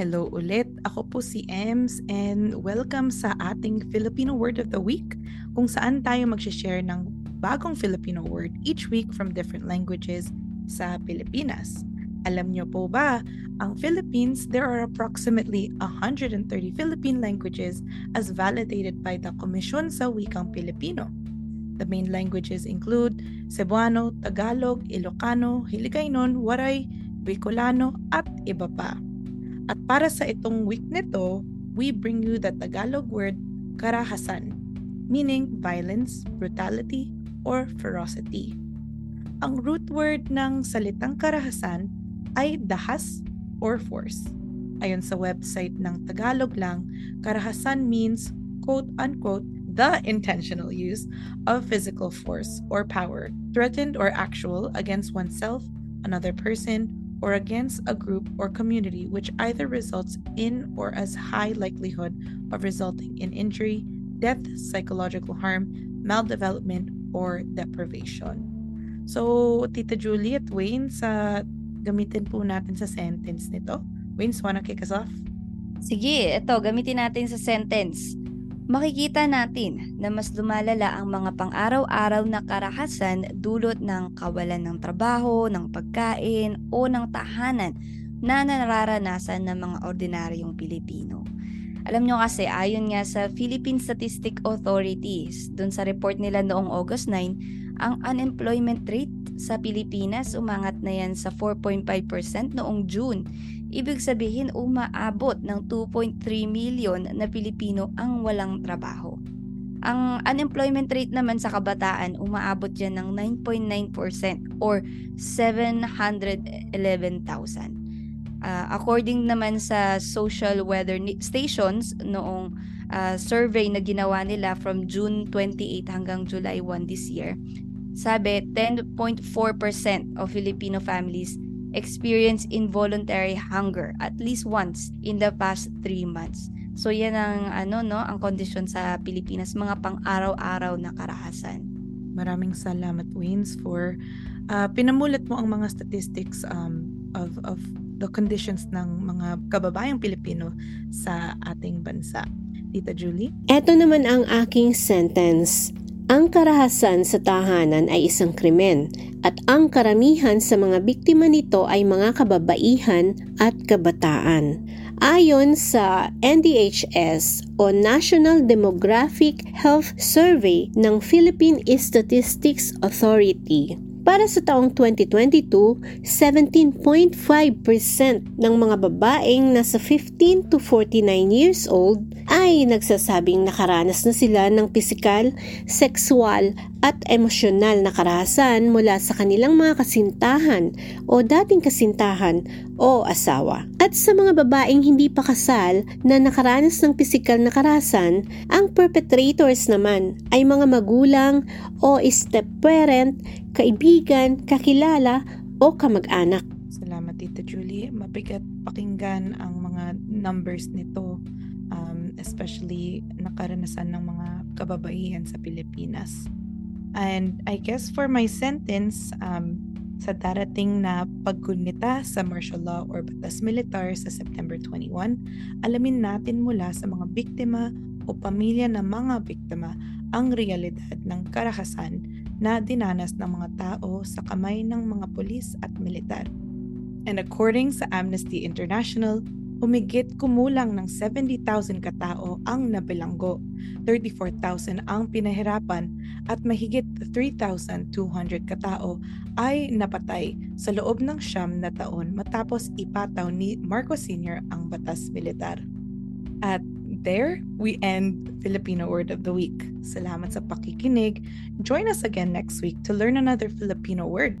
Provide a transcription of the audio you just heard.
Hello ulit, ako po si Ems and welcome sa ating Filipino Word of the Week kung saan tayo mag-share ng bagong Filipino word each week from different languages sa Pilipinas. Alam niyo po ba, ang Philippines, there are approximately 130 Philippine languages as validated by the Komisyon sa Wikang Pilipino. The main languages include Cebuano, Tagalog, Ilocano, Hiligaynon, Waray, Bicolano, at iba pa. At para sa itong week nito, we bring you the Tagalog word karahasan, meaning violence, brutality, or ferocity. Ang root word ng salitang karahasan ay dahas or force. Ayon sa website ng Tagalog lang, karahasan means quote-unquote the intentional use of physical force or power, threatened or actual against oneself, another person, or against a group or community which either results in or as high likelihood of resulting in injury, death, psychological harm, maldevelopment, or deprivation. So, Tita Juliet, Wayne, sa uh, gamitin po natin sa sentence nito. Wayne, wanna kick us off? Sige, ito, gamitin natin sa sentence makikita natin na mas lumalala ang mga pang-araw-araw na karahasan dulot ng kawalan ng trabaho, ng pagkain o ng tahanan na nararanasan ng mga ordinaryong Pilipino. Alam nyo kasi, ayon nga sa Philippine Statistic Authorities, dun sa report nila noong August 9, ang unemployment rate sa Pilipinas umangat na yan sa 4.5% noong June Ibig sabihin umaabot ng 2.3 million na Pilipino ang walang trabaho. Ang unemployment rate naman sa kabataan umaabot yan ng 9.9% or 711,000. Uh, according naman sa social weather stations noong uh, survey na ginawa nila from June 28 hanggang July 1 this year, sabi 10.4% of Filipino families experience involuntary hunger at least once in the past 3 months. So yan ang ano no, ang kondisyon sa Pilipinas, mga pang-araw-araw na karahasan. Maraming salamat Waynes for uh, pinamulat mo ang mga statistics um, of of the conditions ng mga kababayang Pilipino sa ating bansa. Tita Julie? Ito naman ang aking sentence. Ang karahasan sa tahanan ay isang krimen at ang karamihan sa mga biktima nito ay mga kababaihan at kabataan. Ayon sa NDHS o National Demographic Health Survey ng Philippine Statistics Authority, para sa taong 2022, 17.5% ng mga babaeng nasa 15 to 49 years old ay nagsasabing nakaranas na sila ng pisikal, sexual at emosyonal na karahasan mula sa kanilang mga kasintahan o dating kasintahan o asawa. At sa mga babaeng hindi pa kasal na nakaranas ng pisikal na karahasan, ang perpetrators naman ay mga magulang o step-parent, kaibigan, kakilala o kamag-anak. Salamat Tita Julie. Mabigat pakinggan ang mga numbers nito um, especially nakaranasan ng mga kababaihan sa Pilipinas. And I guess for my sentence, um, sa darating na paggunita sa martial law or batas militar sa September 21, alamin natin mula sa mga biktima o pamilya ng mga biktima ang realidad ng karahasan na dinanas ng mga tao sa kamay ng mga pulis at militar. And according sa Amnesty International, Umigit kumulang ng 70,000 katao ang nabilanggo, 34,000 ang pinahirapan at mahigit 3,200 katao ay napatay sa loob ng siyam na taon matapos ipataw ni Marcos Sr. ang batas militar. At there, we end Filipino Word of the Week. Salamat sa pakikinig. Join us again next week to learn another Filipino word.